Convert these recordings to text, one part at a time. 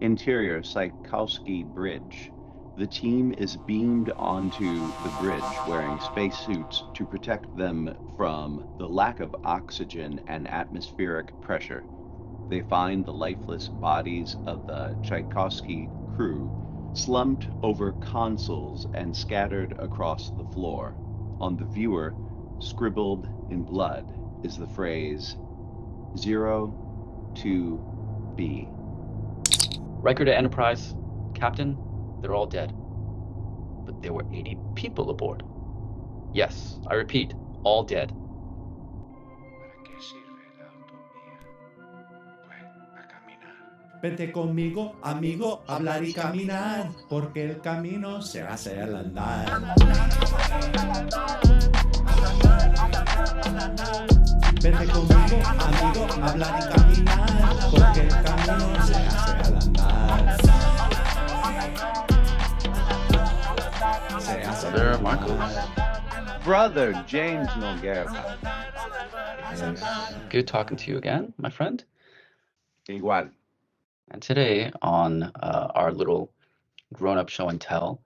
Interior Tchaikovsky Bridge. The team is beamed onto the bridge wearing spacesuits to protect them from the lack of oxygen and atmospheric pressure. They find the lifeless bodies of the Tchaikovsky crew slumped over consoles and scattered across the floor. On the viewer, scribbled in blood, is the phrase zero to B. Riker to Enterprise, Captain, they're all dead. But there were 80 people aboard. Yes, I repeat, all dead. Vente conmigo, amigo, hablar y caminar, porque el camino se hace al andar. Vente conmigo, amigo, hablar y caminar, porque el camino se hace al andar. Hace al Brother James Noguera. Good talking to you again, my friend. Igual. And today on uh, our little grown-up show and tell,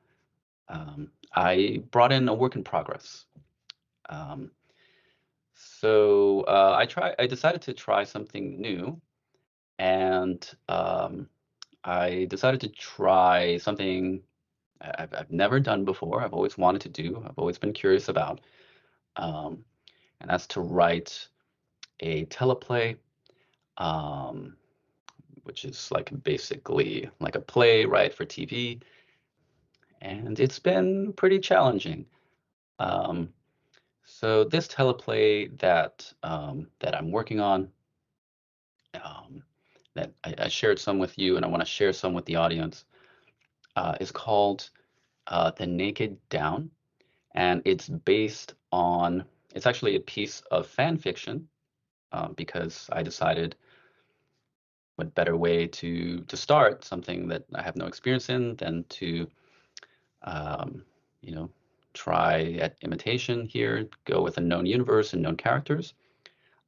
um, I brought in a work in progress. Um, so uh, I try. I decided to try something new, and um, I decided to try something I've, I've never done before. I've always wanted to do. I've always been curious about, um, and that's to write a teleplay. Um, which is like basically like a play, right, for TV. And it's been pretty challenging. Um, so this teleplay that um, that I'm working on, um, that I, I shared some with you, and I want to share some with the audience, uh, is called uh, "The Naked Down," and it's based on. It's actually a piece of fan fiction um, because I decided what better way to to start something that I have no experience in than to um, you know try at imitation here, go with a known universe and known characters.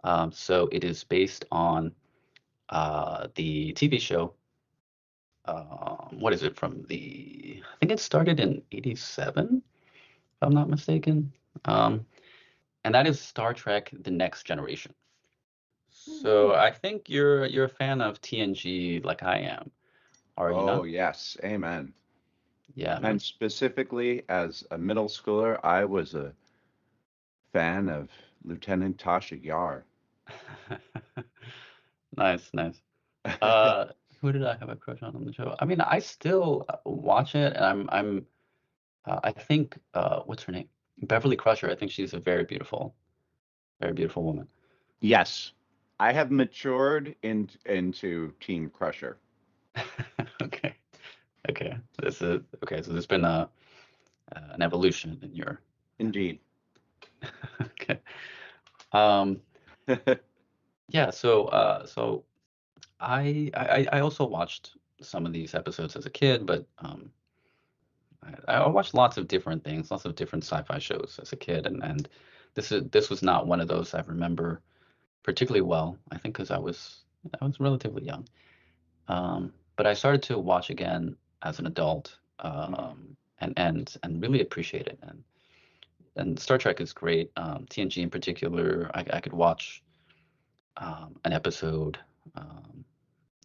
Um, so it is based on uh, the TV show. Um, what is it from the? I think it started in '87, if I'm not mistaken. Um, and that is Star Trek: The Next Generation. So I think you're you're a fan of TNG like I am. Are you Oh, not? yes. Amen. Yeah. man. And specifically, as a middle schooler, I was a fan of Lieutenant Tasha Yar. nice, nice. Uh, who did I have a crush on on the show? I mean, I still uh, watch it, and I'm I'm uh, I think uh, what's her name? Beverly Crusher. I think she's a very beautiful, very beautiful woman. yes, I have matured in, into Team Crusher. okay, okay. This is okay. So there's been a uh, an evolution in your Indeed. okay. Um, yeah. So uh, so I, I I also watched some of these episodes as a kid, but um, I, I watched lots of different things, lots of different sci-fi shows as a kid, and and this is this was not one of those I remember particularly well. I think because I was I was relatively young. Um, but I started to watch again as an adult, um, and and and really appreciate it. And and Star Trek is great. Um, TNG in particular, I, I could watch um, an episode, um,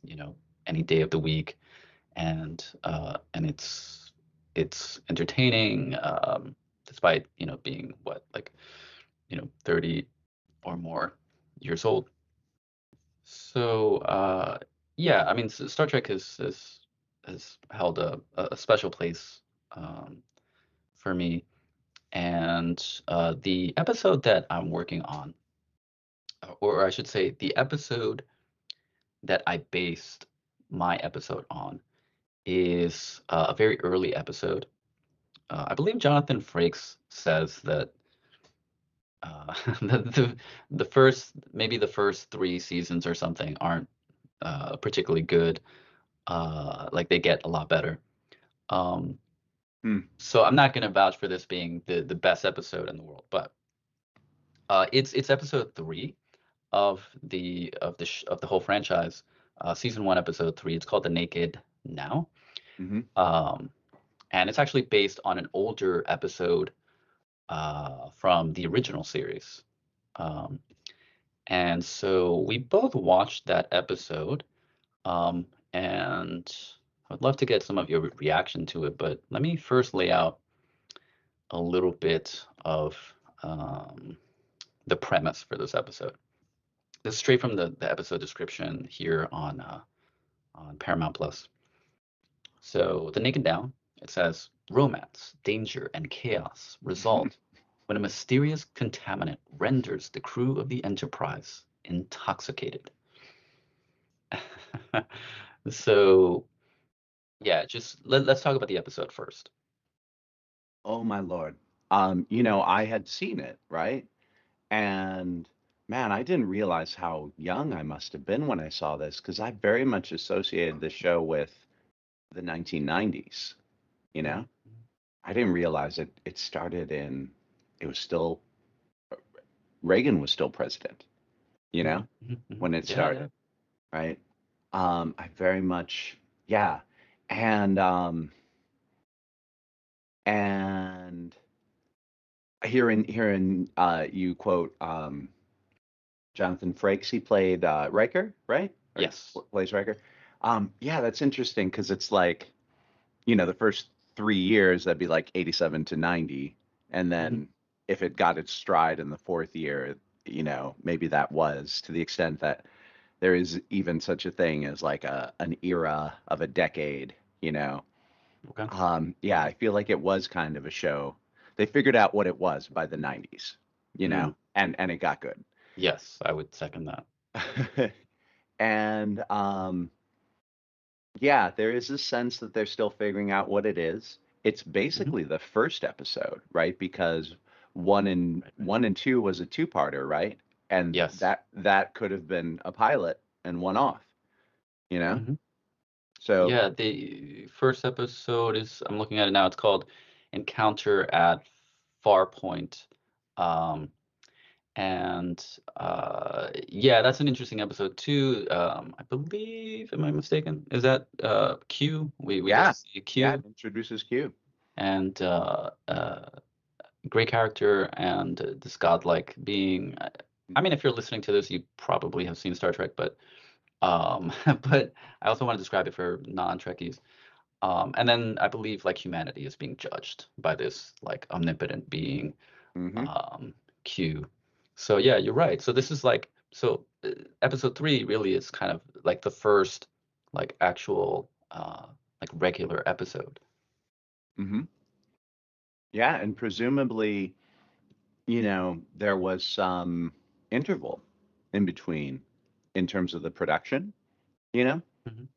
you know, any day of the week, and uh, and it's it's entertaining, um, despite you know being what like you know thirty or more years old. So uh, yeah, I mean, Star Trek has has has held a a special place um, for me, and uh, the episode that I'm working on, or I should say, the episode that I based my episode on, is uh, a very early episode. Uh, I believe Jonathan Frakes says that uh, the, the the first maybe the first three seasons or something aren't uh, particularly good. Uh, like they get a lot better. Um, Hmm. So I'm not going to vouch for this being the the best episode in the world, but uh, it's it's episode three of the of the sh- of the whole franchise. uh, season one, episode three. It's called The Naked Now. hmm Um, and it's actually based on an older episode uh, from the original series. Um, and so we both watched that episode. Um, and I'd love to get some of your re- reaction to it, but let me first lay out a little bit of um, the premise for this episode. This is straight from the, the episode description here on uh, on Paramount Plus. So, The Naked Down, it says romance, danger, and chaos result when a mysterious contaminant renders the crew of the Enterprise intoxicated. so, yeah, just let, let's talk about the episode first. Oh my lord. Um, you know, I had seen it, right? And man, I didn't realize how young I must have been when I saw this because I very much associated the show with the 1990s, you know? I didn't realize it it started in it was still Reagan was still president, you know, Mhm, mhm. when it Yeah, started, right? Um, I very much, yeah. And um and hearing hearing uh you quote um Jonathan Frakes, he played uh Riker, right? Or Yes. plays Riker. Um, yeah, that's interesting because it's like, you know, the first three years that'd be like 87 to 90, and then if it got its stride in the fourth year, you know, maybe that was to the extent that there is even such a thing as like a an era of a decade, you know. Okay. Um, yeah, I feel like it was kind of a show. They figured out what it was by the 90s, you know, and and it got good. Yes, I would second that. and um yeah, there is a sense that they're still figuring out what it is. It's basically the first episode, right? Because one and one and two was a two-parter, right? And Yes. that that could have been a pilot and one off, you know? Mhm. So Yeah, the first episode is, I'm looking at it now, it's called Encounter at Farpoint. Um, and uh, yeah, that's an interesting episode too. Um, I believe, am I mistaken? Is that uh, Q? We, we Yeah. see Q yeah, introduces Q. and uh, uh, great character and uh, this godlike being. I- I mean, if you're listening to this, you probably have seen Star Trek, but um, but I also want to describe it for non-Trekkies. Um, and then I believe like humanity is being judged by this like omnipotent being, hmm um, Q. So yeah, you're right. So this is like so uh, episode three really is kind of like the first like actual uh like regular episode. mm-hmm Yeah, and presumably, you know, there was some interval in between in terms of the production, you know? Mhm.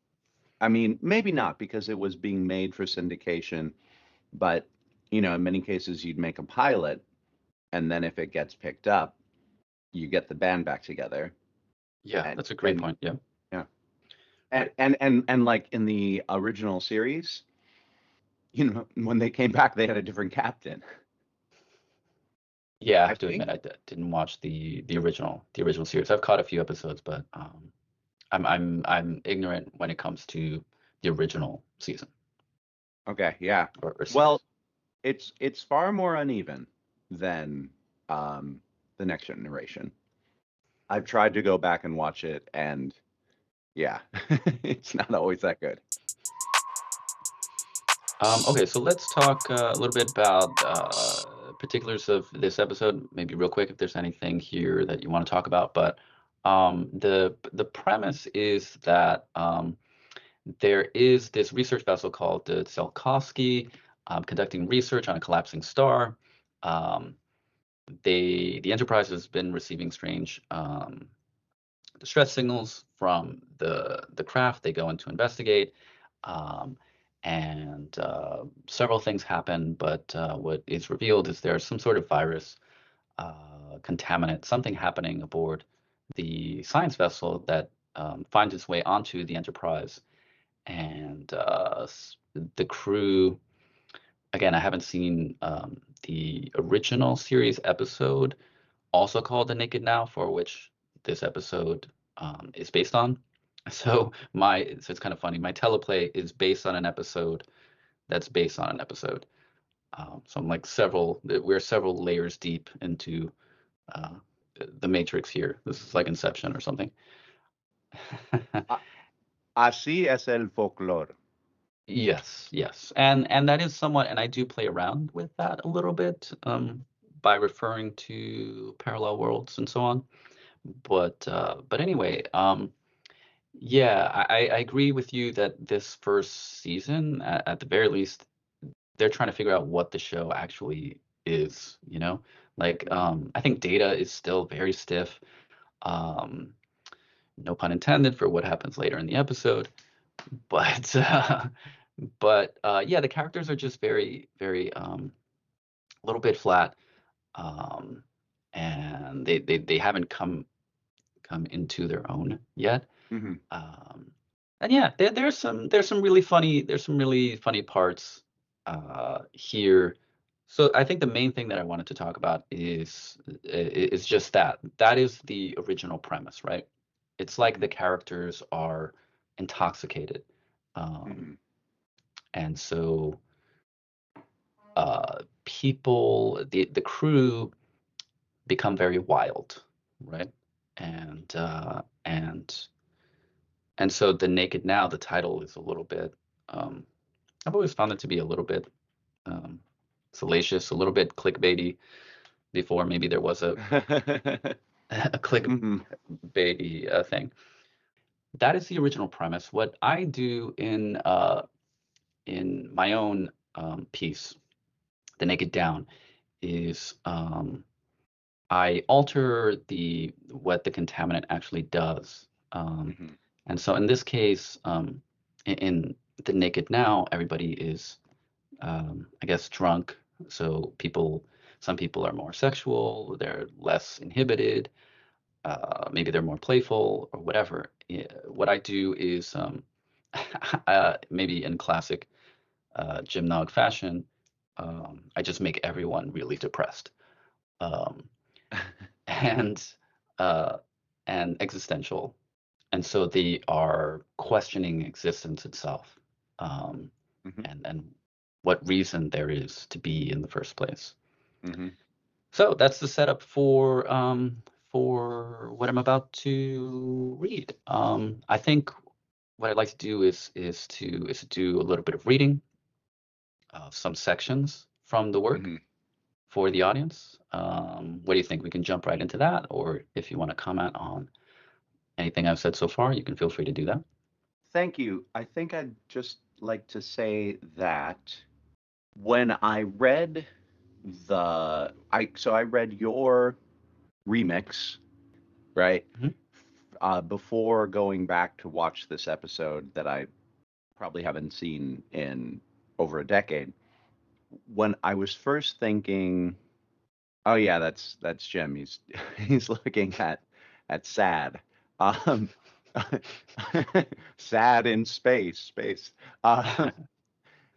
I mean, maybe not because it was being made for syndication, but, you know, in many cases you'd make a pilot and then if it gets picked up, you get the band back together. Yeah, And- that's a great and- point. Yeah. Yeah. And and and and like in the original series, you know, when they came back they had a different captain. Yeah, I I have to think- admit I d- didn't watch the the original the original series. I've caught a few episodes, but um, I'm I'm I'm ignorant when it comes to the original season. Okay, yeah. Or, or Well, it's it's far more uneven than um, the next generation. I've tried to go back and watch it, and yeah, it's not always that good. Um, okay, so let's talk uh, a little bit about uh, particulars of this episode. Maybe real quick, if there's anything here that you want to talk about. But um, the the premise is that um, there is this research vessel called the Tsiolkovsky um, conducting research on a collapsing star. They the Enterprise has been receiving strange um, distress signals from the the craft. They go in to investigate. Um, and uh, several things happen, but uh, what is revealed is there's some sort of virus, uh, contaminant, something happening aboard the science vessel that um, finds its way onto the Enterprise, and uh, the crew. Again, I haven't seen um, the original series episode, also called "The Naked Now," for which this episode um, is based on. So my so it's kind of funny. My teleplay is based on an episode that's based on an episode. Um, so I'm like several. We're several layers deep into uh, the Matrix here. This is like Inception or something. Así es el folklore. Yes, yes, and and that is somewhat. And I do play around with that a little bit um, by referring to parallel worlds and so on. But uh, but anyway, um, yeah, I, I agree with you that this first season, at, at the very least, they're trying to figure out what the show actually is. You know, like um, I think Data is still very stiff. Um, no pun intended for what happens later in the episode, but uh, but uh, yeah, the characters are just very very um, a little bit flat, um, and they, they they haven't come come into their own yet. hmm Um, and yeah, there, there's some there's some really funny there's some really funny parts uh, here. So I think the main thing that I wanted to talk about is is just that that is the original premise, right? It's like the characters are intoxicated, um, hmm and so uh, people the the crew become very wild, right? And uh, and and so the naked now the title is a little bit um, i've always found it to be a little bit um, salacious a little bit clickbaity before maybe there was a, a hmm clickbaity uh, thing. That is the original premise. What i do in uh, in my own um, piece the naked down is um, i alter the what the contaminant actually does um, hmm and so in this case, um, in, in the naked now, everybody is, um, I guess, drunk. So people, some people are more sexual, they're less inhibited, uh, maybe they're more playful or whatever. What I do is, um, uh, maybe in classic uh, Jim Nog fashion, um, I just make everyone really depressed. Um, and uh, and existential. And so they are questioning existence itself um, Mhm. and and what reason there is to be in the first place. Hmm so that's the setup for um, for what i'm about to read. Um, i think what i'd like to do is is to is to do a little bit of reading of some sections from the work hmm for the audience um, what do you think we can jump right into that or if you want to comment on anything i've said so far you can feel free to do that Thank you. I think I'd just like to say that when I read the I so I read your remix, right? Mhm. Uh, before going back to watch this episode that I probably haven't seen in over a decade. When I was first thinking, oh yeah, that's that's Jim. He's he's looking at at sad. Um, sad in space, space. Uh,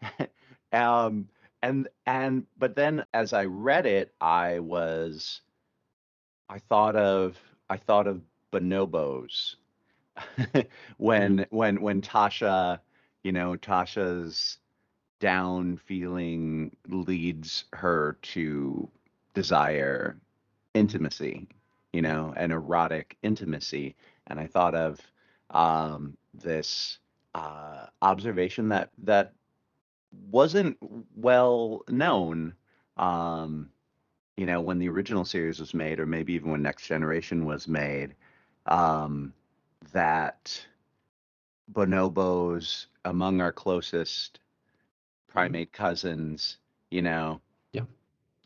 um, and and but then as I read it, I was I thought of I thought of bonobos when when when Tasha, you know, Tasha's down feeling leads her to desire intimacy, you know, an erotic intimacy. And I thought of um, this uh, observation that that wasn't well known, um, you know, when the original series was made, or maybe even when Next Generation was made, um, that bonobos among our closest primate cousins, you know, Yeah.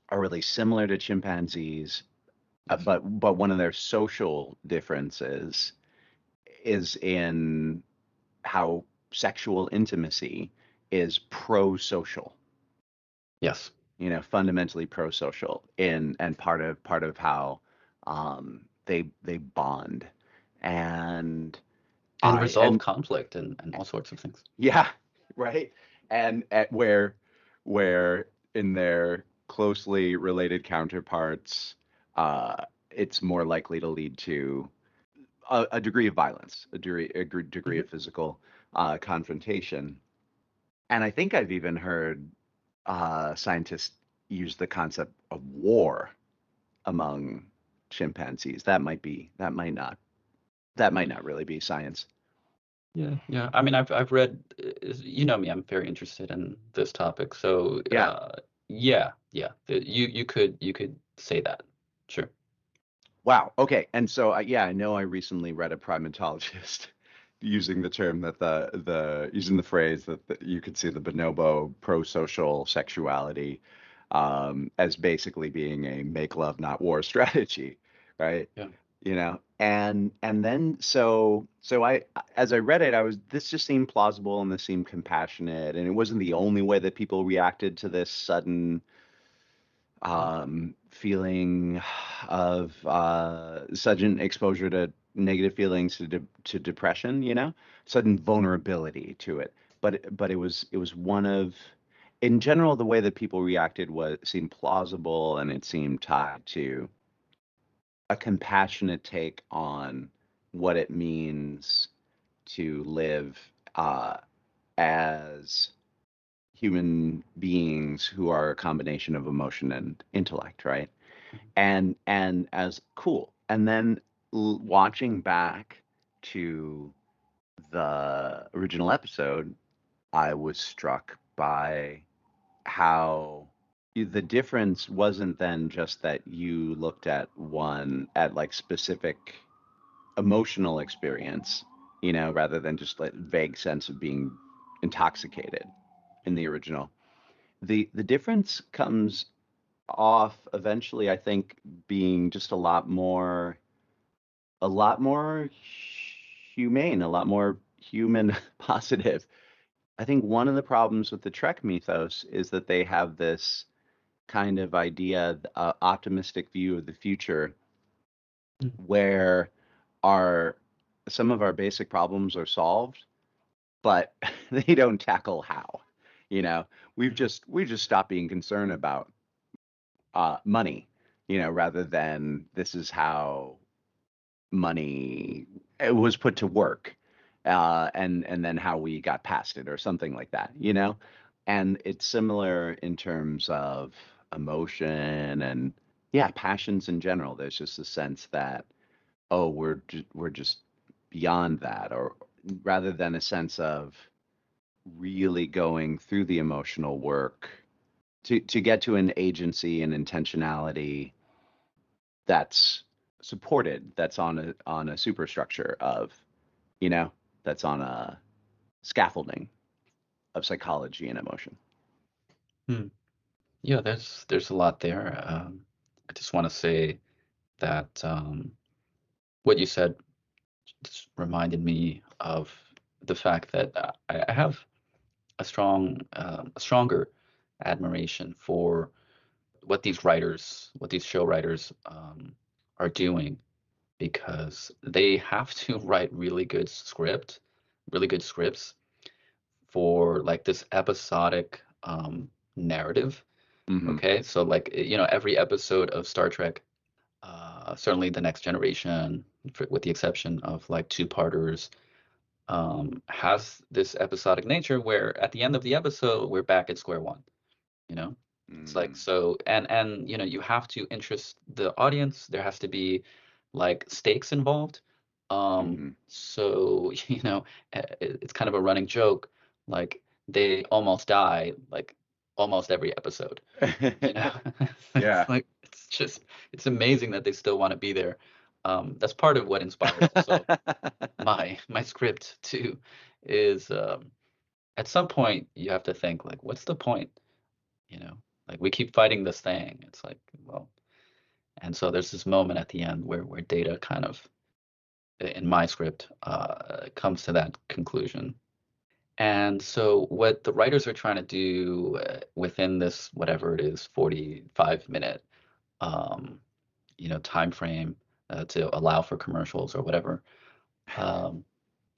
are really similar to chimpanzees, uh, but but one of their social differences is in how sexual intimacy is pro-social. Yes. You know fundamentally pro-social in and part of part of how um they they bond. And and I- resolve and- conflict and, and all sorts of things. Yeah right and at where where in their closely related counterparts uh it's more likely to lead to a, a degree of violence, a degree a gr- degree Mhm. of physical uh, confrontation, and I think I've even heard uh, scientists use the concept of war among chimpanzees. That might be that might not that might not really be science. Yeah, yeah. I mean, I've I've read, uh, you know me, I'm very interested in this topic. So, Yeah. uh, yeah, yeah. You you could you could say that. Sure. Wow. Okay. And so, uh, yeah, I know I recently read a primatologist using the term that the the using the phrase that the, you could see the bonobo pro-social sexuality um, as basically being a make love not war strategy, right? Yeah. You know, and and then so so I as I read it, I was this just seemed plausible and this seemed compassionate, and it wasn't the only way that people reacted to this sudden um, feeling of uh, sudden exposure to negative feelings to de- to depression, you know, sudden vulnerability to it. But but it was it was one of in general the way that people reacted was seemed plausible and it seemed tied to a compassionate take on what it means to live uh, as human beings who are a combination of emotion and intellect, right? And and as cool. And then l- watching back to the original episode, I was struck by how the difference wasn't then just that you looked at one at like specific emotional experience, you know, rather than just like vague sense of being intoxicated in the original. The the difference comes off eventually, I think, being just a lot more a lot more humane, a lot more human positive. I think one of the problems with the Trek mythos is that they have this kind of idea, uh, optimistic view of the future, Mm. where our some of our basic problems are solved, but they don't tackle how. You know, we've just we've just stopped being concerned about uh, money. You know, rather than this is how money it was put to work uh, and and then how we got past it or something like that you know and it's similar in terms of emotion and yeah passions in general. There's just a sense that oh we're ju- we're just beyond that or rather than a sense of really going through the emotional work to to get to an agency and intentionality that's supported that's on a on a superstructure of you know that's on a scaffolding of psychology and emotion hmm. Yeah, there's there's a lot there. Um, I just want to say that um, what you said just reminded me of the fact that uh, I, have a strong, um, a stronger admiration for what these writers, what these show writers um, are doing, because they have to write really good script, really good scripts for like this episodic um, narrative. Mhm. Okay, so like you know, every episode of Star Trek, uh, certainly the Next Generation, for, with the exception of like two-parters, um, has this episodic nature where at the end of the episode we're back at square one. You know, it's like Mm. so, and and you know, you have to interest the audience. There has to be like stakes involved. Um, Mhm. so you know, it- it's kind of a running joke. Like they almost die, like almost every episode you know? Yeah. it's like it's just it's amazing that they still want to be there. Um that's part of what inspires also my my script too is um at some point you have to think like what's the point you know? Like we keep fighting this thing. It's like well and so there's this moment at the end where where data kind of in my script uh comes to that conclusion and so what the writers are trying to do uh, within this whatever it is 45 minute um, you know time frame uh, to allow for commercials or whatever um,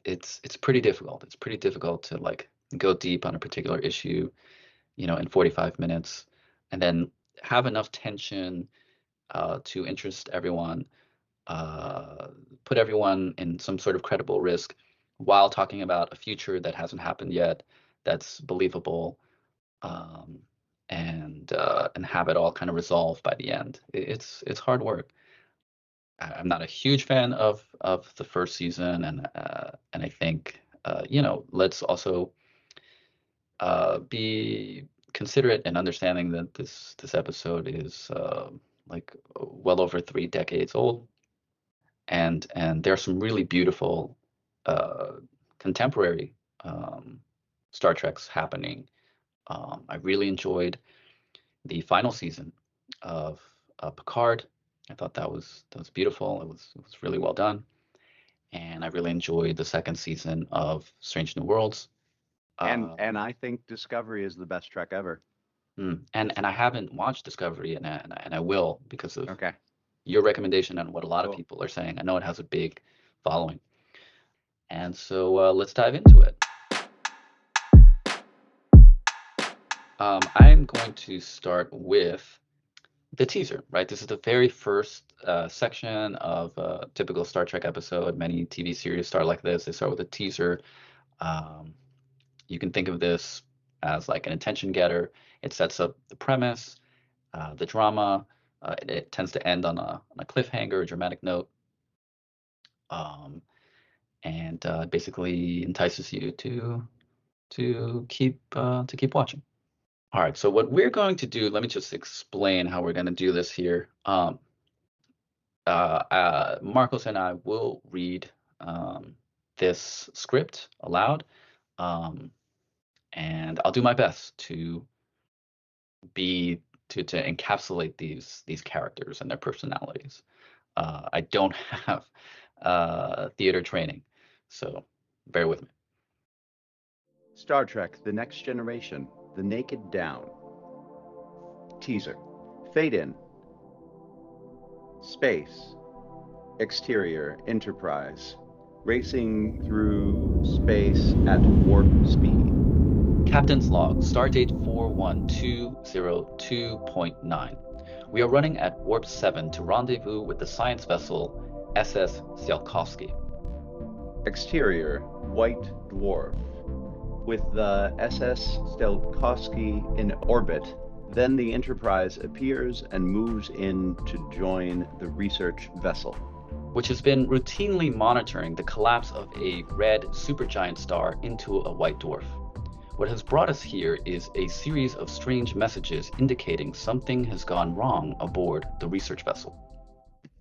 it's it's pretty difficult. It's pretty difficult to like go deep on a particular issue, you know, in 45 minutes, and then have enough tension uh, to interest everyone uh, put everyone in some sort of credible risk while talking about a future that hasn't happened yet, that's believable, um, and uh, and have it all kind of resolved by the end. It's it's hard work. I'm not a huge fan of of the first season, and uh, and I think uh, you know let's also uh, be considerate and understanding that this this episode is uh, like well over three decades old, and and there are some really beautiful uh, contemporary um, Star Treks happening. Um, I really enjoyed the final season of uh, Picard. I thought that was that was beautiful. It was it was really well done, and I really enjoyed the second season of Strange New Worlds. And Uh, and I think Discovery is the best Trek ever. mm, and and I haven't watched Discovery, and I, and I, will because of Okay. your recommendation and what a lot of people are saying. I know it has a big following, and so uh, let's dive into it. Um, I'm going to start with the teaser, right? This is the very first uh, section of a typical Star Trek episode. Many TV series start like this. They start with a teaser. Um, you can think of this as like an attention getter. It sets up the premise, uh, the drama. Uh, it, it tends to end on a, on a cliffhanger, a dramatic note, um, and uh, basically entices you to to keep uh, to keep watching. All right, so what we're going to do, let me just explain how we're going to do this here. Um, uh, uh, Marcos and I will read um, this script aloud, um, and I'll do my best to be to to encapsulate these these characters and their personalities. Uh, I don't have uh, theater training, so bear with me. Star Trek: The Next Generation. The Naked Down. Teaser. Fade in. Space. Exterior. Enterprise. Racing through space at warp speed. Captain's log, stardate 41202.9. We are running at warp 7 to rendezvous with the science vessel SS Tsiolkovsky. Exterior. White dwarf. With the SS Tsiolkovsky in orbit, then the Enterprise appears and moves in to join the research vessel. which has been routinely monitoring the collapse of a red supergiant star into a white dwarf. What has brought us here is a series of strange messages indicating something has gone wrong aboard the research vessel.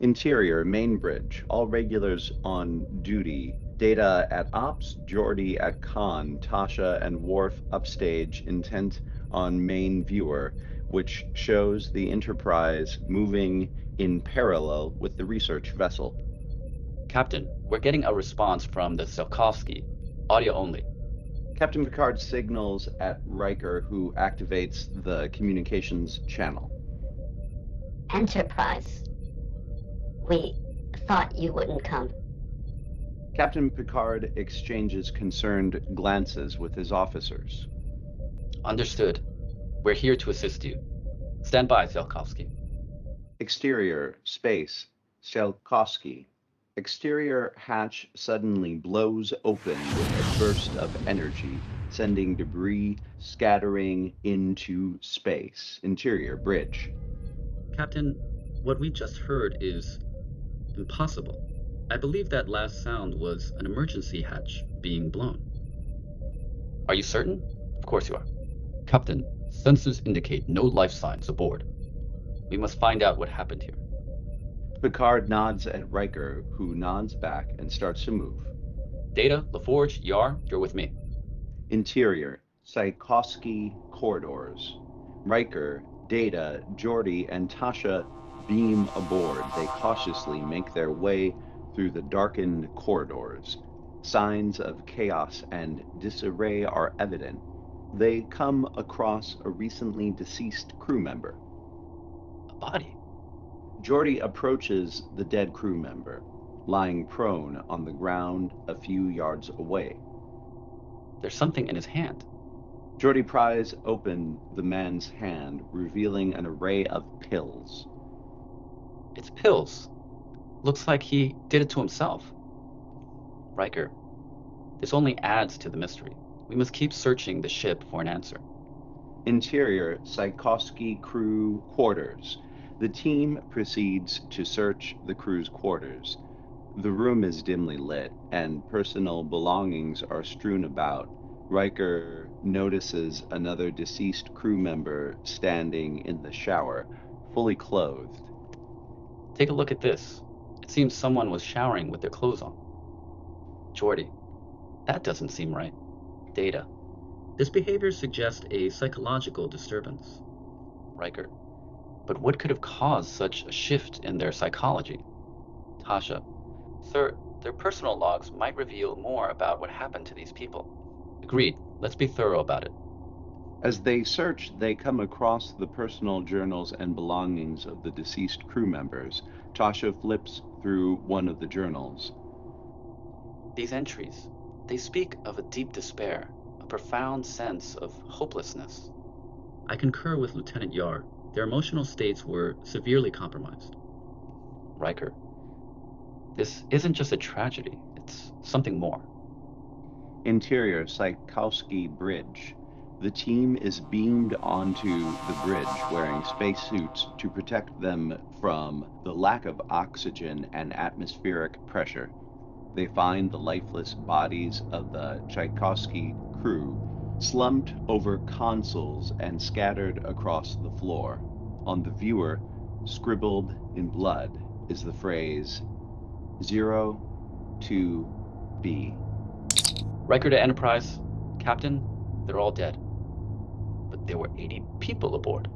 Interior, main bridge, all regulars on duty. Data at Ops, Geordi at Con, Tasha and Worf upstage, intent on main viewer, which shows the Enterprise moving in parallel with the research vessel. Captain, we're getting a response from the Tsiolkovsky, audio only. Captain Picard signals at Riker, who activates the communications channel. Enterprise. We thought you wouldn't come. Captain Picard exchanges concerned glances with his officers. Understood. We're here to assist you. Stand by, Tsiolkovsky. Exterior, space, Tsiolkovsky. Exterior hatch suddenly blows open with a burst of energy, sending debris scattering into space. Interior, bridge. Captain, what we just heard is impossible. I believe that last sound was an emergency hatch being blown. Are you certain? Of course you are. Captain, sensors indicate no life signs aboard. We must find out what happened here. Picard nods at Riker, who nods back and starts to move. Data, LaForge, Yar, you're with me. Interior, Tchaikovsky corridors. Riker, Data, Geordi, and Tasha beam aboard. They cautiously make their way through the darkened corridors. Signs of chaos and disarray are evident. They come across a recently deceased crew member. A body. Geordi approaches the dead crew member, lying prone on the ground a few yards away. There's something in his hand. Geordi pries open the man's hand, revealing an array of pills. It's pills. Looks like he did it to himself. Riker, this only adds to the mystery. We must keep searching the ship for an answer. Interior Tchaikovsky crew quarters. The team proceeds to search the crew's quarters. The room is dimly lit, and personal belongings are strewn about. Riker notices another deceased crew member standing in the shower, fully clothed. Take a look at this. It seems someone was showering with their clothes on. Geordi, that doesn't seem right. Data. This behavior suggests a psychological disturbance. Riker. But what could have caused such a shift in their psychology? Tasha. Sir, their personal logs might reveal more about what happened to these people. Agreed. Let's be thorough about it. As they search, they come across the personal journals and belongings of the deceased crew members. Tasha flips through one of the journals. These entries, they speak of a deep despair, a profound sense of hopelessness. I concur with Lieutenant Yar. Their emotional states were severely compromised. Riker, this isn't just a tragedy, it's something more. Interior Tchaikovsky Bridge. The team is beamed onto the bridge wearing spacesuits to protect them from the lack of oxygen and atmospheric pressure. They find the lifeless bodies of the Tchaikovsky crew slumped over consoles and scattered across the floor. On the viewer, scribbled in blood, is the phrase zero to B. Riker to Enterprise, Captain, they're all dead. But there were 80 people aboard.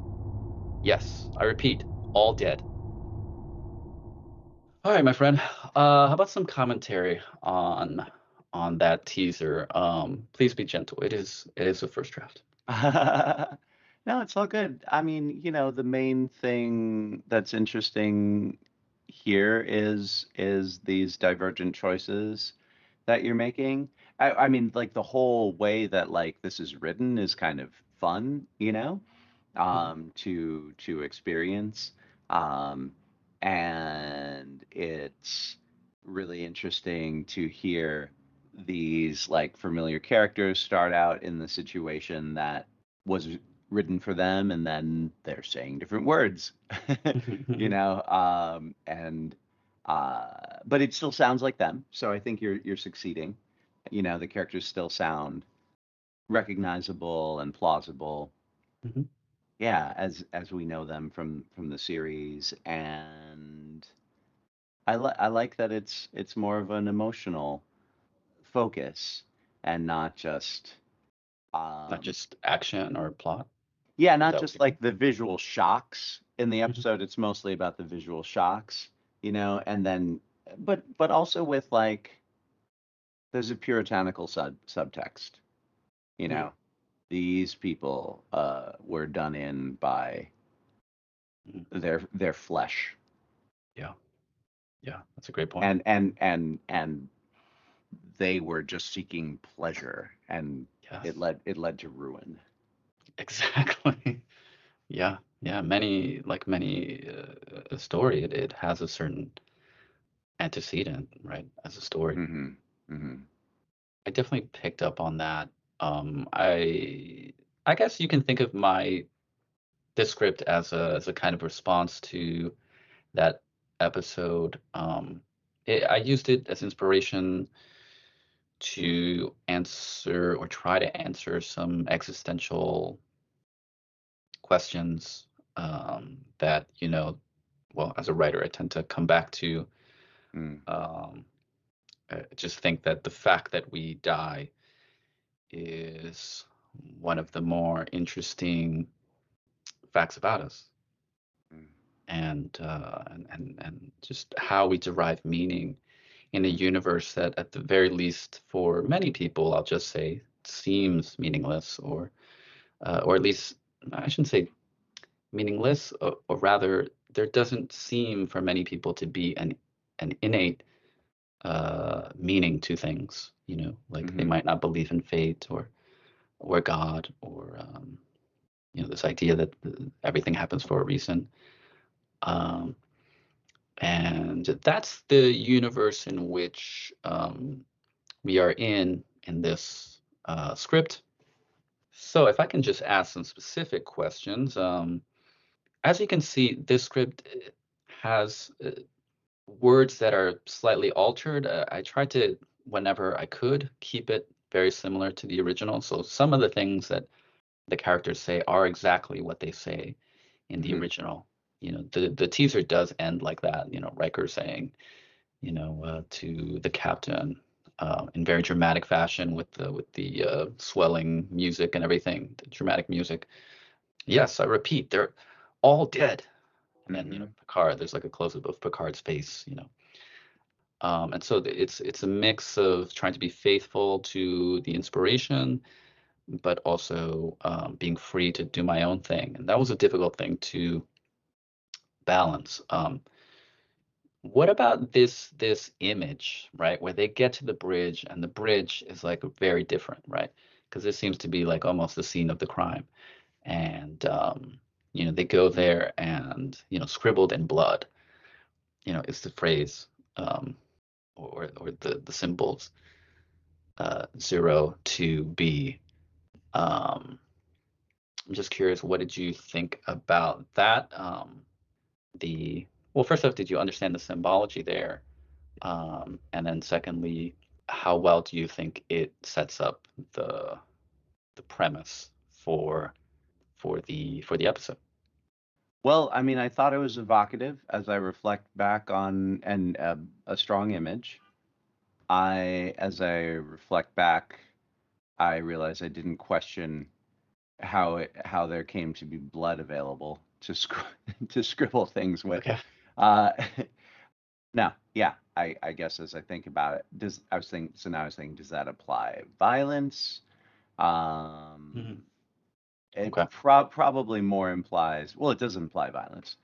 Yes, I repeat, all dead. All right, my friend. Uh, how about some commentary on on that teaser? Um, please be gentle. It is it is a first draft. no, it's all good. I mean, you know, the main thing that's interesting here is is these divergent choices that you're making. I, I mean, like the whole way that like this is written is kind of fun, you know, um, to to experience. Um, and it's really interesting to hear these like familiar characters start out in the situation that was written for them and then they're saying different words you know um and uh but it still sounds like them so i think you're you're succeeding you know the characters still sound recognizable and plausible Mhm. yeah as as we know them from from the series and i like i like that it's it's more of an emotional focus and not just um Not just action or plot. yeah not just like the visual shocks in the Mhm. episode it's mostly about the visual shocks you know and then but but also with like there's a puritanical sub subtext you know these people uh were done in by Mhm. their their flesh Yeah. Yeah, that's a great point. and and and and they were just seeking pleasure and yes. it led it led to ruin Exactly. Yeah, yeah. Many, like many uh, a story, it, it has a certain antecedent, right? As a story. hmm hmm I definitely picked up on that. Um, I I guess you can think of my this script as a as a kind of response to that episode. Um, it, I used it as inspiration to answer or try to answer some existential questions um, that you know. Well, as a writer, I tend to come back to. mm Um, I just think that the fact that we die is one of the more interesting facts about us Mm. and uh, and, and and just how we derive meaning in a universe that at the very least for many people i'll just say seems meaningless or uh, or at least i shouldn't say meaningless or, or rather there doesn't seem for many people to be an an innate uh, meaning to things. You know, like they Mhm. might not believe in fate or or God or um, you know this idea that everything happens for a reason. Um, and that's the universe in which um, we are in in this uh, script. So if I can just ask some specific questions, um, as you can see, this script uh, has uh, words that are slightly altered. Uh, I tried to, whenever I could, keep it very similar to the original. So some of the things that the characters say are exactly what they say in the Mhm. original. You know, the the teaser does end like that. You know, Riker saying, you know, uh, to the captain uh, in very dramatic fashion with the with the uh, swelling music and everything, the dramatic music. Yes, I repeat, they're all dead. And then you know, Picard. There's like a close up of Picard's face. You know. Um, and so it's it's a mix of trying to be faithful to the inspiration, but also um, being free to do my own thing. And that was a difficult thing to balance. Um, what about this this image, right, where they get to the bridge and the bridge is like very different, right? Because this seems to be like almost the scene of the crime, and um, you know they go there and you know scribbled in blood, you know, is the phrase um, or or the the symbols uh, zero to B. Um, I'm just curious, what did you think about that? Um, the well, first off, did you understand the symbology there? Um, and then secondly, how well do you think it sets up the the premise for for the for the episode? Well, I mean, I thought it was evocative as I reflect back on and uh, a strong image. I, as I reflect back, I realize I didn't question how it how there came to be blood available to sc- to scribble things with. Okay. Uh, no, yeah, I I guess as I think about it, does I was thinking so now I was thinking, does that apply violence? Um, Mhm. It Okay. prob probably more implies, well, it does imply violence,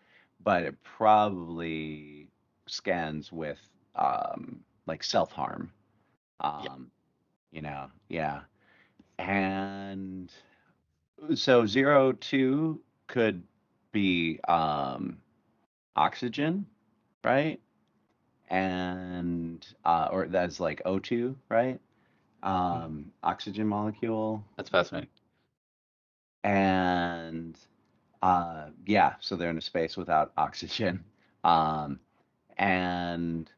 but it probably scans with um, like self-harm. Um, you know, yeah. And so zero two could be um, oxygen, right? And uh, or that's like O2, right? Um, oxygen molecule That's fascinating. And uh yeah so they're in a space without oxygen um and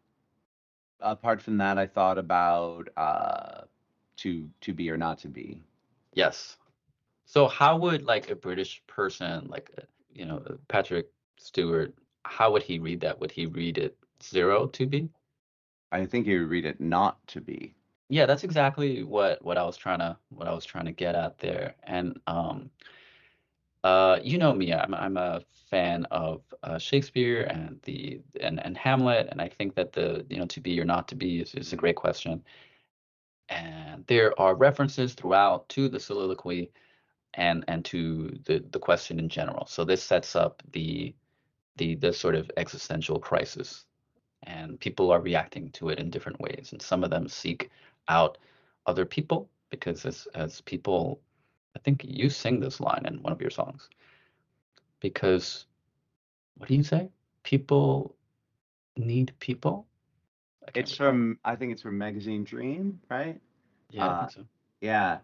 apart from that i thought about uh to to be or not to be Yes. So how would like a British person, like uh, you know uh, Patrick Stewart, how would he read that? Would he read it zero to be? i think he would read it not to be Yeah, that's exactly what what I was trying to what I was trying to get at there. And um, uh, you know me, I'm I'm a fan of uh, Shakespeare and the and and Hamlet, and I think that the you know to be or not to be is, is a great question. And there are references throughout to the soliloquy and and to the the question in general. So this sets up the the the sort of existential crisis, and people are reacting to it in different ways. And some of them seek out other people because as as people, I think you sing this line in one of your songs. Because what do you say? People need people. It's from i think it's from magazine dream right yeah, I uh, think so. Yeah.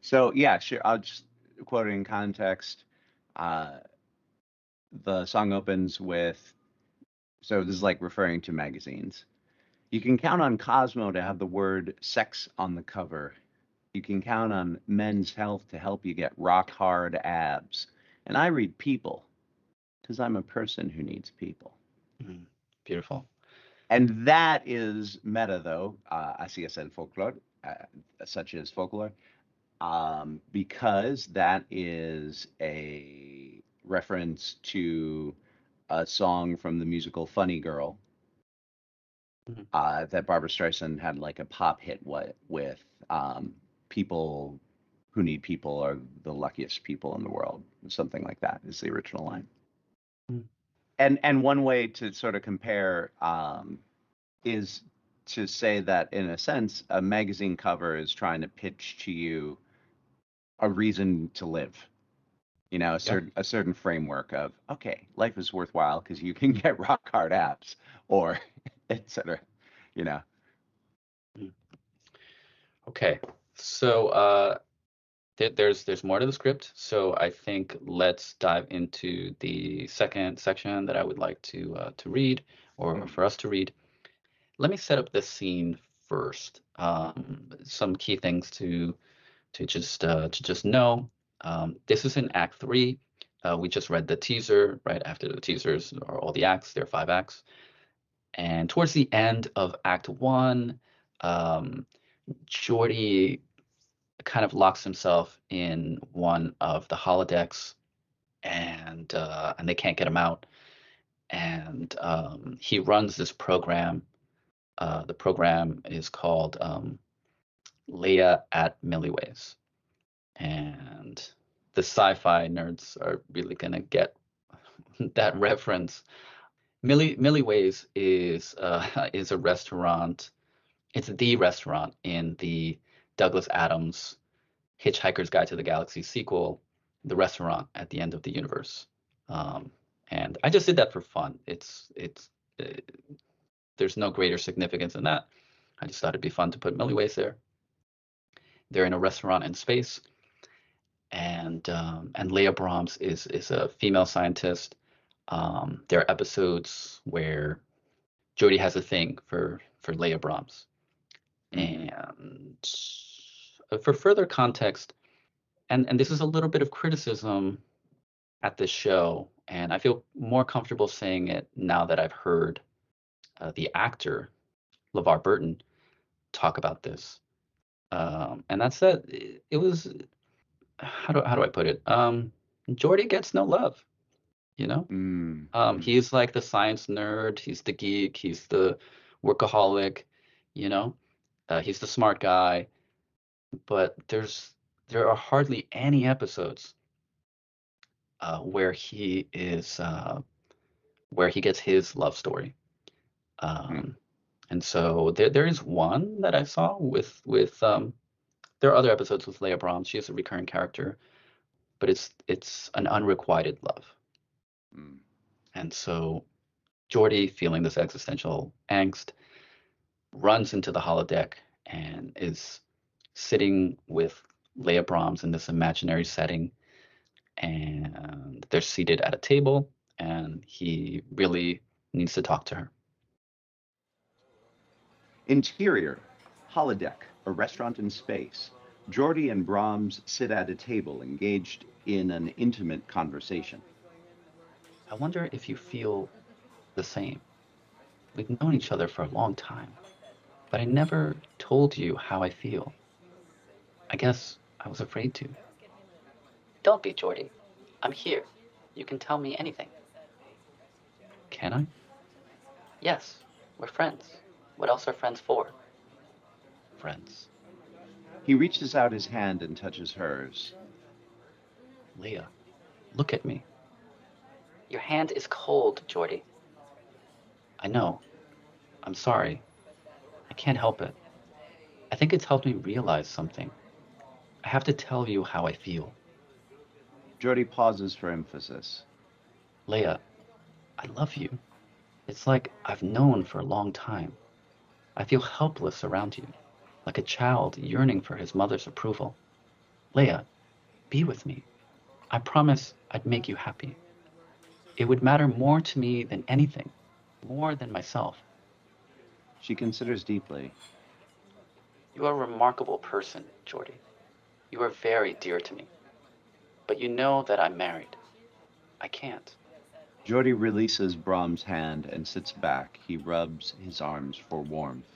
So yeah, sure. I'll just quote it in context. Uh, the song opens with, so this is like referring to magazines. You can count on Cosmo to have the word sex on the cover. You can count on Men's Health to help you get rock hard abs. And I read People because I'm a person who needs people. Mhm. Beautiful. And that is meta, though, uh, así es el folklore, uh, such as folklore, um, because that is a reference to a song from the musical Funny Girl Mhm. uh, that Barbra Streisand had like a pop hit with, with um, people who need people are the luckiest people in the world. Something like that is the original line and and one way to sort of compare um, is to say that in a sense a magazine cover is trying to pitch to you a reason to live You know, a certain a certain framework of okay, life is worthwhile because you can get rock hard abs or etc. You know. Okay, so uh, there, there's there's more to the script. So I think let's dive into the second section that I would like to uh, to read or Mm. for us to read. Let me set up the scene first. Um, some key things to to just uh, to just know. Um, this is in Act Three. Uh, we just read the teaser right after the teasers are all the acts. There are five acts, and towards the end of Act One, um, Geordi kind of locks himself in one of the holodecks, and uh, and they can't get him out. And um, he runs this program. Uh, the program is called um, Leah at Milliways, and the sci-fi nerds are really gonna get that reference. Millie Milliways is uh, is a restaurant. It's the restaurant in the Douglas Adams Hitchhiker's Guide to the Galaxy sequel, the restaurant at the end of the universe. Um, and I just did that for fun. It's it's uh, there's no greater significance than that. I just thought it'd be fun to put Milliways there. They're in a restaurant in space, and um, and Leah Brahms is is a female scientist. Um, there are episodes where Geordi has a thing for for Leah Brahms, and uh, for further context, and and this is a little bit of criticism at this show, and I feel more comfortable saying it now that I've heard uh, the actor LeVar Burton talk about this. Um, and that's that. It, it was how do how do I put it? Um, Geordi gets no love. You know, Mm. um, he's like the science nerd. He's the geek. He's the workaholic. You know, uh, he's the smart guy. But there's there are hardly any episodes uh, where he is uh, where he gets his love story. Um, and so there there is one that I saw with with um, there are other episodes with Leah Brahms. She is a recurring character, but it's it's an unrequited love. Mm. And so Geordi, feeling this existential angst, runs into the holodeck and is sitting with Leah Brahms in this imaginary setting. And they're seated at a table, and he really needs to talk to her. Interior, holodeck, a restaurant in space. Geordi and Brahms sit at a table engaged in an intimate conversation. I wonder if you feel the same. We've known each other for a long time, but I never told you how I feel. I guess I was afraid to. Don't be, Geordi. I'm here. You can tell me anything. Can I? Yes, we're friends. What else are friends for? Friends. He reaches out his hand and touches hers. Leah, look at me. Your hand is cold, Geordi. I know. I'm sorry. I can't help it. I think it's helped me realize something. I have to tell you how I feel. Geordi pauses for emphasis. Leah, I love you. It's like I've known for a long time. I feel helpless around you, like a child yearning for his mother's approval. Leah, be with me. I promise I'd make you happy. It would matter more to me than anything, more than myself. She considers deeply. You are a remarkable person, Geordi. You are very dear to me. But you know that I'm married. I can't. Geordi releases Brahms' hand and sits back. He rubs his arms for warmth.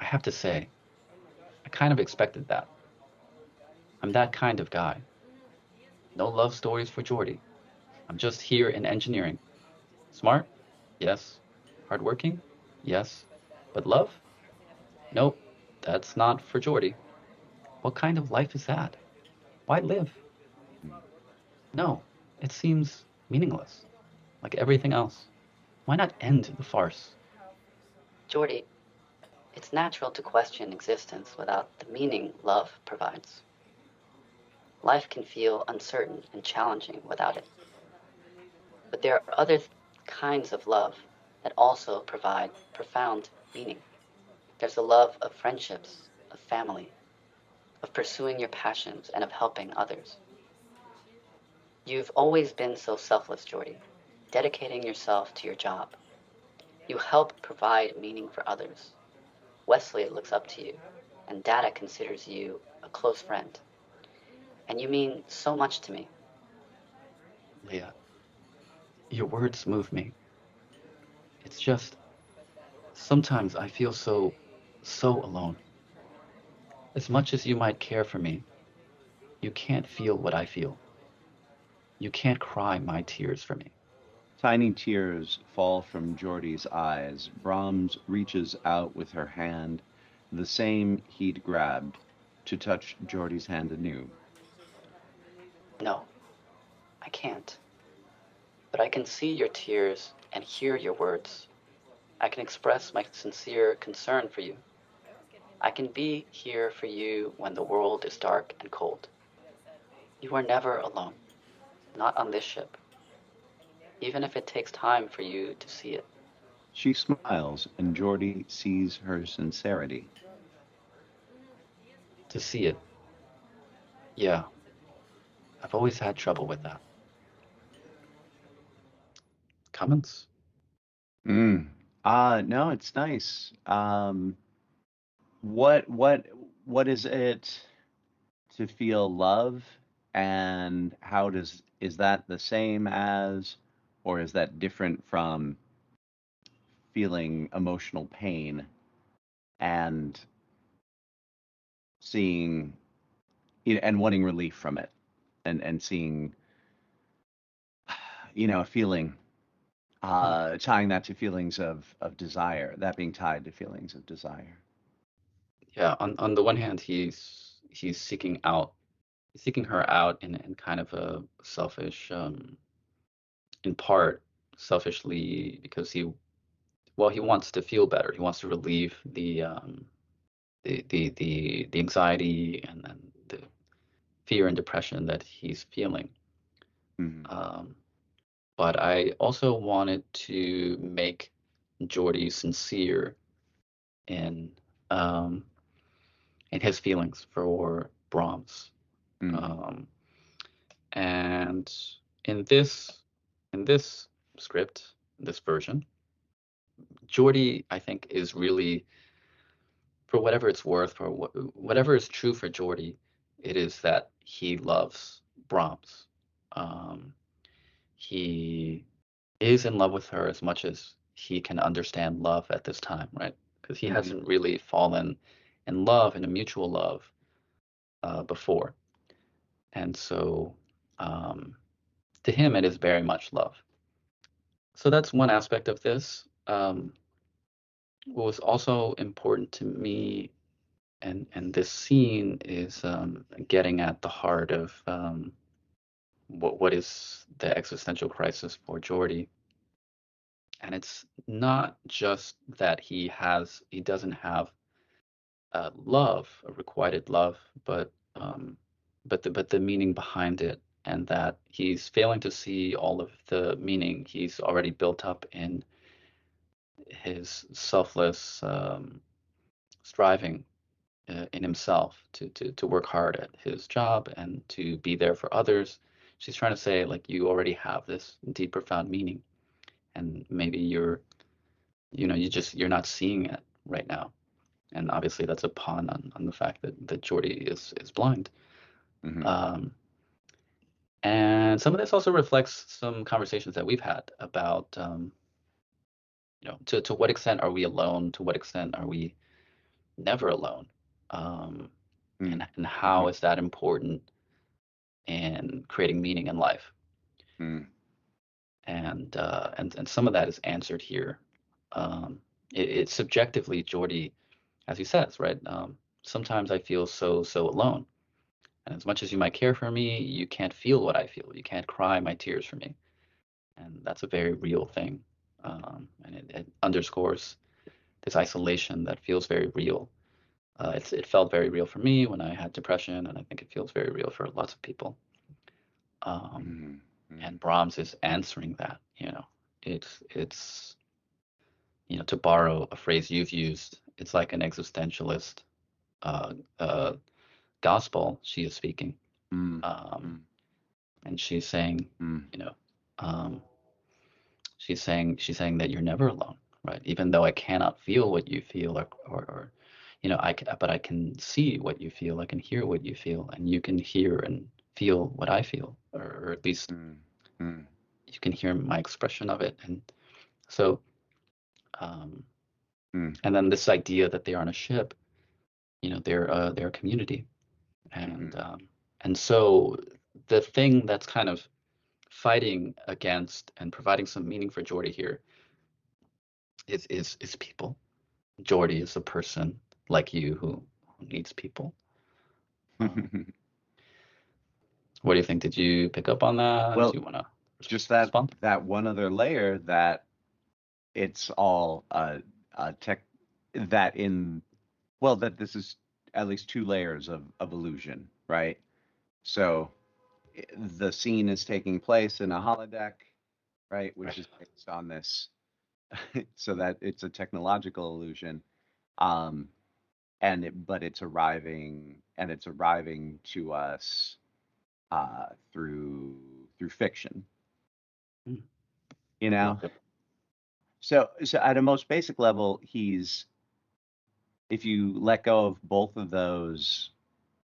I have to say, I kind of expected that. I'm that kind of guy. No love stories for Geordi. I'm just here in engineering. Smart? Yes. Hardworking? Yes. But love? Nope, that's not for Geordi. What kind of life is that? Why live? No, it seems meaningless, like everything else. Why not end the farce? Geordi, it's natural to question existence without the meaning love provides. Life can feel uncertain and challenging without it. But there are other kinds of love that also provide profound meaning. There's the love of friendships, of family, of pursuing your passions, and of helping others. You've always been so selfless, Geordi, dedicating yourself to your job. You help provide meaning for others. Wesley looks up to you, and Data considers you a close friend. And you mean so much to me. Leah, your words move me. It's just, sometimes I feel so, so alone. As much as you might care for me, you can't feel what I feel. You can't cry my tears for me. Tiny tears fall from Geordi's eyes. Brahms reaches out with her hand, the same he'd grabbed, to touch Geordi's hand anew. No, I can't. But I can see your tears and hear your words. I can express my sincere concern for you. I can be here for you when the world is dark and cold. You are never alone, not on this ship, even if it takes time for you to see it. She smiles, and Geordi sees her sincerity. To see it. Yeah. I've always had trouble with that. Comments? Mm. Uh no, it's nice. Um what what what is it to feel love and how does is that the same as or is that different from feeling emotional pain and seeing and wanting relief from it and and seeing you know a feeling uh tying that to feelings of of desire that being tied to feelings of desire Yeah, on on the one hand, he's he's seeking out seeking her out in in kind of a selfish um in part selfishly because he well he wants to feel better. He wants to relieve the um the the the, the anxiety and, and the fear and depression that he's feeling. Mhm. Um but I also wanted to make Geordi sincere in um in his feelings for Brahms. Mm. Um, and in this in this script, this version, Geordi, I think, is really, for whatever it's worth, for wh- whatever is true for Geordi, it is that he loves Brahms. Um, he is in love with her as much as he can understand love at this time, right? Because he Mhm. hasn't really fallen in love, in a mutual love, uh, before. And so um, to him, it is very much love. So that's one aspect of this. Um, what was also important to me and and this scene is um, getting at the heart of um, what what is the existential crisis for Geordi. And it's not just that he has he doesn't have uh, love, a requited love, but um, but the but the meaning behind it, and that he's failing to see all of the meaning he's already built up in his selfless um, striving uh, in himself to, to to work hard at his job and to be there for others. She's trying to say like you already have this deep, profound meaning, and maybe you're, you know, you just you're not seeing it right now, and obviously that's a pawn on, on the fact that that Geordi is is blind. Mhm. Um, and some of this also reflects some conversations that we've had about, um, you know, to, to what extent are we alone? To what extent are we never alone? Um, Mm. and, and how is that important in creating meaning in life? Mm. And, uh, and, and some of that is answered here. Um, it, it's subjectively, Geordi, as he says, right? Um, sometimes I feel so, so alone. And as much as you might care for me, you can't feel what I feel. You can't cry my tears for me. And that's a very real thing. Um, and it, it underscores this isolation that feels very real. Uh, it's it felt very real for me when I had depression, and I think it feels very real for lots of people. Um, Mhm. and Brahms is answering that. You know, it's it's you know to borrow a phrase you've used, it's like an existentialist uh, uh, gospel she is speaking, Mm, um, and she's saying, mm, you know, um, she's saying she's saying that you're never alone, right? Even though I cannot feel what you feel, or or, or you know, I but I can see what you feel, I can hear what you feel, and you can hear and feel what I feel, or, or at least mm, mm, you can hear my expression of it and so um Mm. and then this idea that they are on a ship you know they're uh they're a community and Mhm. um and so the thing that's kind of fighting against and providing some meaning for Geordi here is is is people Geordi is a person like you who, who needs people. Um, what do you think? Did you pick up on that? Well, do you want to just that respond? that one other layer that it's all uh, uh tech that in well that this is at least two layers of of illusion right? So the scene is taking place in a holodeck right which Right. is based on this. So that it's a technological illusion. Um and it but it's arriving and it's arriving to us uh through through fiction. Mm. you know? So so at a most basic level he's if you let go of both of those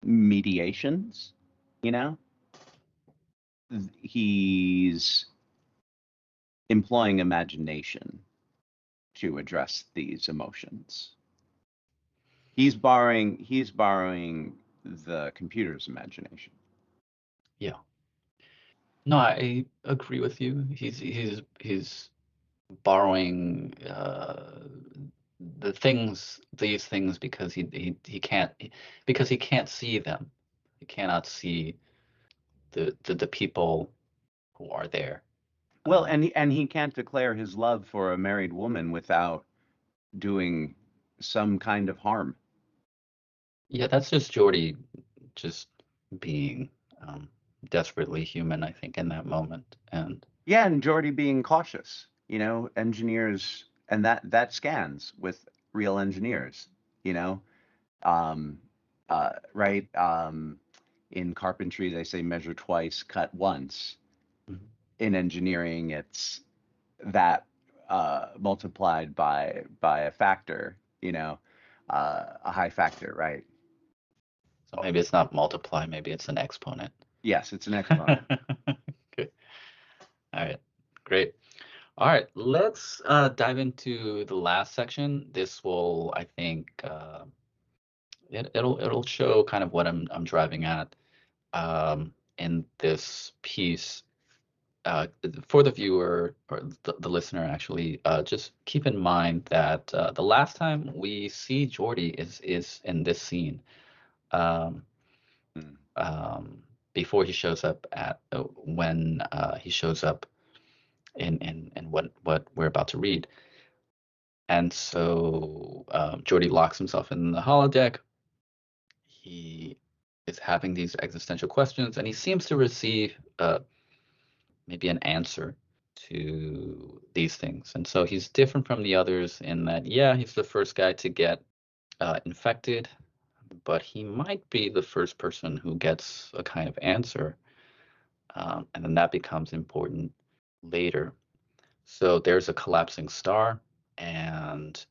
mediations you know he's employing imagination to address these emotions he's borrowing he's borrowing the computer's imagination Yeah. No, I agree with you. He's he's he's borrowing uh, the things, these things, because he he he can't because he can't see them. He cannot see the the, the people who are there. well Um, and he, and he can't declare his love for a married woman without doing some kind of harm yeah, that's just Geordi, just being um, desperately human. I think in that moment, and Yeah, and Geordi being cautious. You know, engineers, and that that scans with real engineers. You know, um, uh, right? Um, in carpentry, they say measure twice, cut once. Mhm. In engineering, it's that uh, multiplied by by a factor. You know, uh, a high factor, right? So maybe it's not multiply, maybe it's an exponent. Yes, it's an exponent. Good. All right. Great. All right. Let's uh, dive into the last section. This will, I think, uh, it, it'll it'll show kind of what I'm I'm driving at um, in this piece. Uh, for the viewer or the, the listener, actually, uh, just keep in mind that uh, the last time we see Geordi is is in this scene. Um, Mm. um, before he shows up at uh, when uh, he shows up in in in what what we're about to read. And so um, Geordi locks himself in the holodeck. He is having these existential questions, and he seems to receive uh, maybe an answer to these things. And so he's different from the others in that, yeah, he's the first guy to get uh, infected, but he might be the first person who gets a kind of answer. Um, and then that becomes important later. So there's a collapsing star, and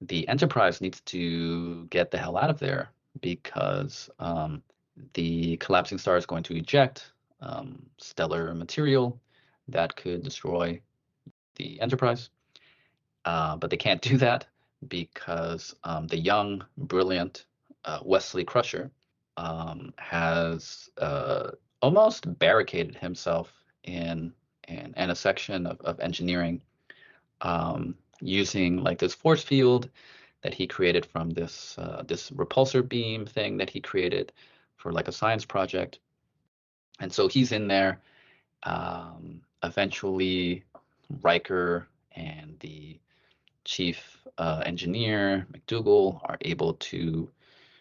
the Enterprise needs to get the hell out of there because um, the collapsing star is going to eject um, stellar material that could destroy the Enterprise. Uh, but they can't do that because um, the young, brilliant uh, Wesley Crusher um, has uh, almost barricaded himself in, in, in a section of, of engineering um, using like this force field that he created from this uh, this repulsor beam thing that he created for like a science project. And so he's in there. Um, eventually, Riker and the chief uh, engineer MacDougal are able to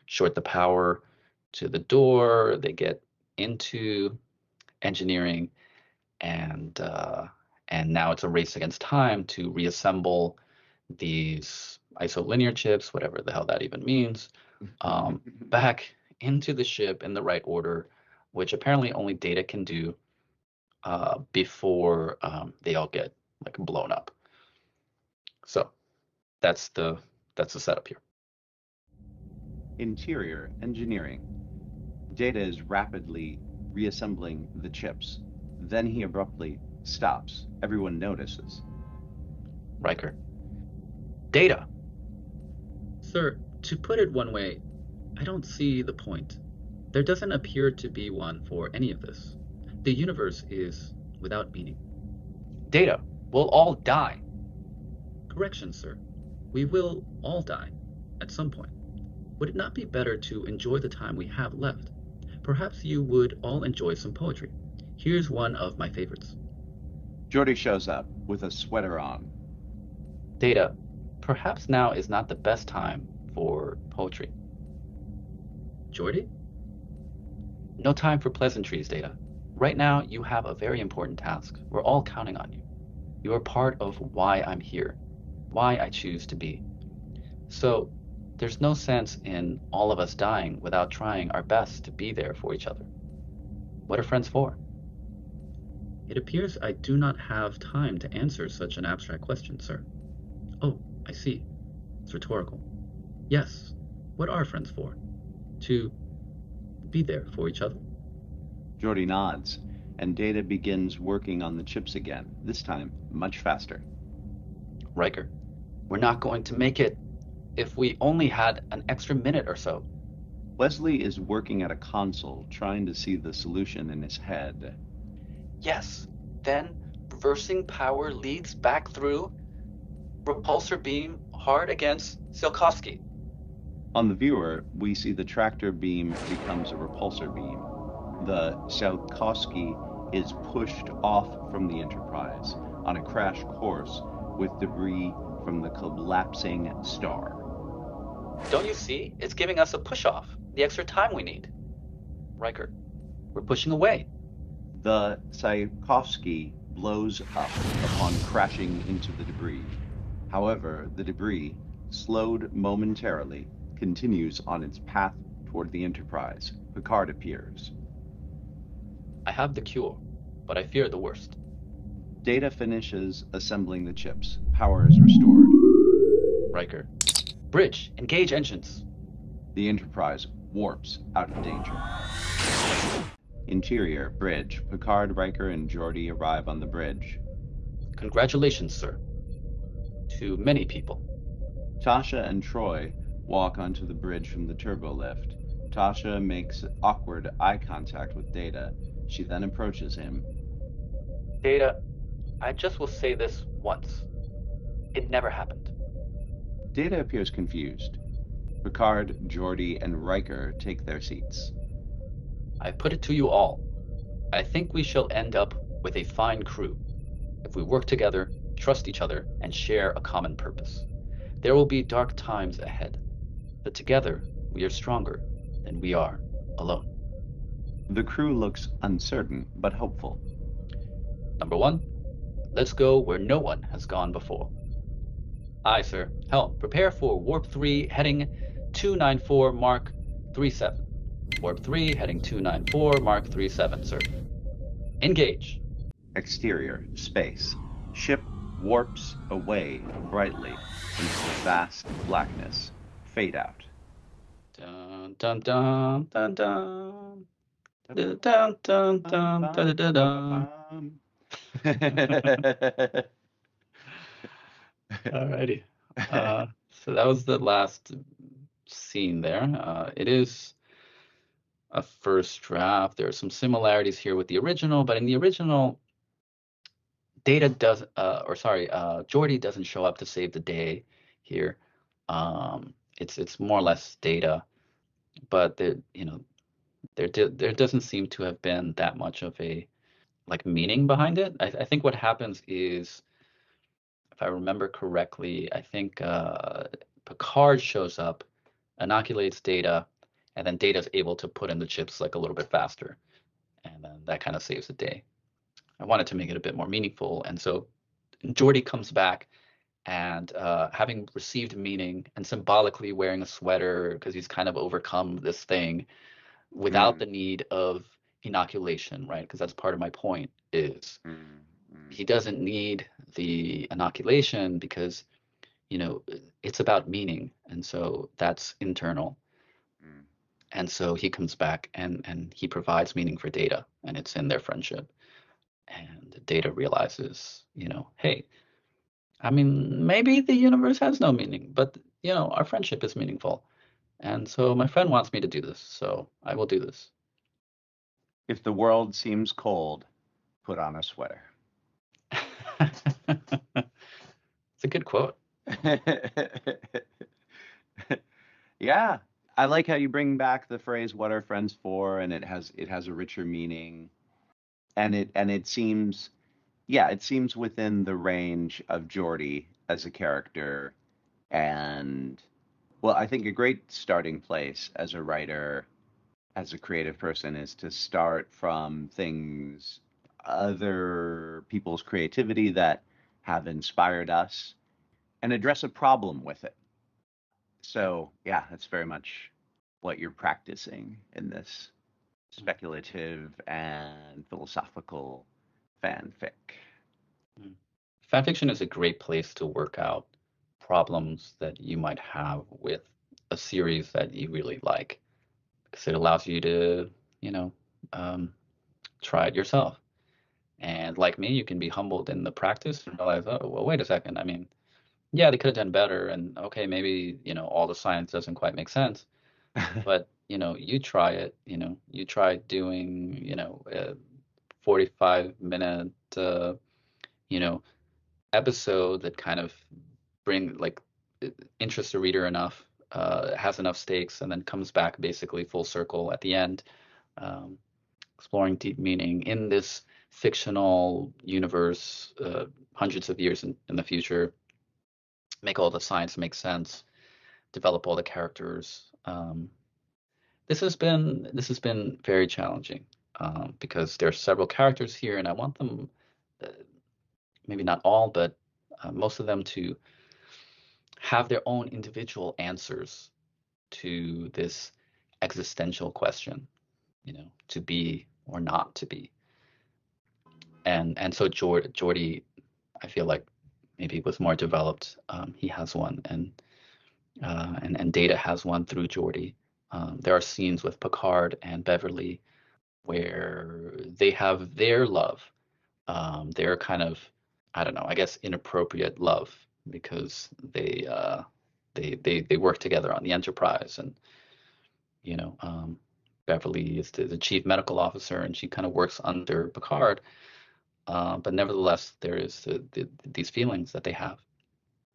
short the power to the door. They get into engineering, and uh, and now it's a race against time to reassemble these isolinear chips, whatever the hell that even means, um, back into the ship in the right order, which apparently only Data can do uh, before um, they all get like blown up. So that's the that's the setup here. Interior engineering. Data is rapidly reassembling the chips. Then he abruptly stops. Everyone notices. Riker. Data. Sir, to put it one way, I don't see the point. There doesn't appear to be one for any of this. The universe is without meaning. Data. We'll all die. Correction, sir. We will all die at some point. Would it not be better to enjoy the time we have left? Perhaps you would all enjoy some poetry. Here's one of my favorites. Geordi shows up with a sweater on. Data. Perhaps now is not the best time for poetry. Geordi? No time for pleasantries, Data. Right now, you have a very important task. We're all counting on you. You are part of why I'm here, why I choose to be. So, there's no sense in all of us dying without trying our best to be there for each other. What are friends for? It appears I do not have time to answer such an abstract question, sir. Oh, I see. It's rhetorical. Yes, what are friends for? To be there for each other. Geordi nods, and Data begins working on the chips again, this time much faster. Riker, we're not going to make it if we only had an extra minute or so. Wesley is working at a console, trying to see the solution in his head. Yes, then reversing power leads back through repulsor beam hard against Tsiolkovsky. On the viewer, we see the tractor beam becomes a repulsor beam. The Tsiolkovsky is pushed off from the Enterprise on a crash course with debris from the collapsing star. Don't you see? It's giving us a push off, the extra time we need. Riker, we're pushing away. The Tsiolkovsky blows up upon crashing into the debris. However, the debris, slowed momentarily, continues on its path toward the Enterprise. Picard appears. I have the cure, but I fear the worst. Data finishes assembling the chips. Power is restored. Riker. Bridge, engage engines. The Enterprise warps out of danger. Interior, bridge. Picard, Riker, and Geordi arrive on the bridge. Congratulations, sir. To many people. Tasha and Troi walk onto the bridge from the turbo lift. Tasha makes awkward eye contact with Data. She then approaches him. Data, I just will say this once. It never happened. Data appears confused. Picard, Geordi, and Riker take their seats. I put it to you all. I think we shall end up with a fine crew if we work together, trust each other, and share a common purpose. There will be dark times ahead, but together we are stronger than we are alone. The crew looks uncertain but hopeful. Number one, let's go where no one has gone before. Aye, sir. Helm, prepare for Warp 3 heading 294 Mark 37. Warp 3 heading 294 Mark 37, sir. Engage. Exterior, space. Ship warps away brightly into the vast blackness. Fade out. Dun dun dun dun dun. Dun dun dun dun dun dun dun. Alrighty. Uh, so that was the last scene there. Uh, it is a first draft. There are some similarities here with the original, but in the original, Data does, uh, or sorry, uh, Geordi doesn't show up to save the day here. Um, it's it's more or less Data, but there, you know, there there doesn't seem to have been that much of a like meaning behind it. I, I think what happens is, if I remember correctly, I think uh, Picard shows up, inoculates Data, and then Data's able to put in the chips like a little bit faster, and then that kind of saves the day. I wanted to make it a bit more meaningful, and so Geordi comes back and uh, having received meaning and symbolically wearing a sweater because he's kind of overcome this thing without Mm. the need of inoculation, right? Because that's part of my point is mm, he doesn't need the inoculation because you know it's about meaning and so that's internal mm. and so he comes back and and he provides meaning for data and it's in their friendship and data realizes you know hey i mean maybe the universe has no meaning but you know our friendship is meaningful and so my friend wants me to do this so i will do this If the world seems cold, put on a sweater. it's a good quote. Yeah, I like how you bring back the phrase "What are friends for?" and it has it has a richer meaning, and it and it seems, yeah, it seems within the range of Geordi as a character, and well, I think a great starting place as a writer, as a creative person, is to start from things other people's creativity that have inspired us and address a problem with it. So, yeah, that's very much what you're practicing in this speculative and philosophical fanfic. fanfiction is a great place to work out problems that you might have with a series that you really like because it allows you to you know um, try it yourself and like me you can be humbled in the practice and realize oh well wait a second i mean yeah they could have done better and okay maybe you know all the science doesn't quite make sense. But you know you try it you know you try doing you know a 45 minute uh, you know episode that kind of bring like interests the reader enough uh, has enough stakes and then comes back basically full circle at the end um, exploring deep meaning in this fictional universe uh, hundreds of years in, in the future. Make all the science make sense. Develop all the characters. Um, this has been this has been very challenging um, because there are several characters here and i want them uh, maybe not all but uh, most of them to have their own individual answers to this existential question you know to be or not to be and and so Jord- Geordi I feel like maybe was more developed um, he has one and uh, and and Data has one through Geordi. Um, there are scenes with Picard and Beverly where they have their love. Um, their kind of I don't know I guess inappropriate love because they uh, they they they work together on the Enterprise and you know um, Beverly is the, the chief medical officer and she kind of works under Picard uh, but nevertheless there is the, the, these feelings that they have.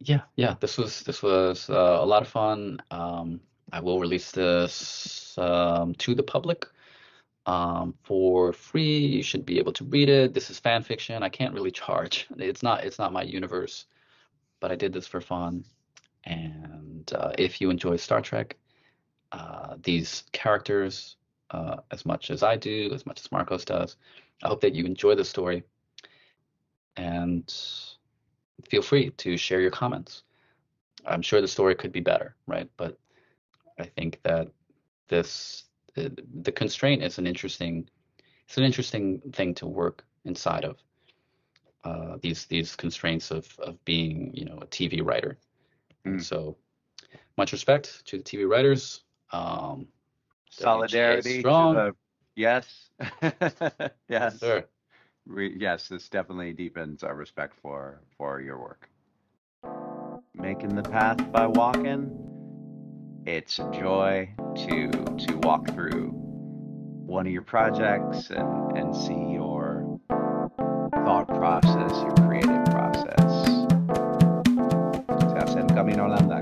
Yeah yeah. This was this was uh, a lot of fun. Um, I will release this um, to the public um, for free. You should be able to read it. This is fan fiction. I can't really charge. It's not it's not my universe. But I did this for fun. And uh, if you enjoy Star Trek uh, these characters uh, as much as I do, as much as Marcos does. I hope that you enjoy the story and feel free to share your comments. I'm sure the story could be better, right? But I think that this the, the constraint is an interesting it's an interesting thing to work inside of uh, these these constraints of of being you know a TV writer. Mm. so much respect to the TV writers. Um, Solidarity. to strong. the- yes. yes. sir. Yes, this definitely deepens our respect for for your work. Making the path by walking. It's a joy to to walk through one of your projects and and see your thought process, your creative process. Camino.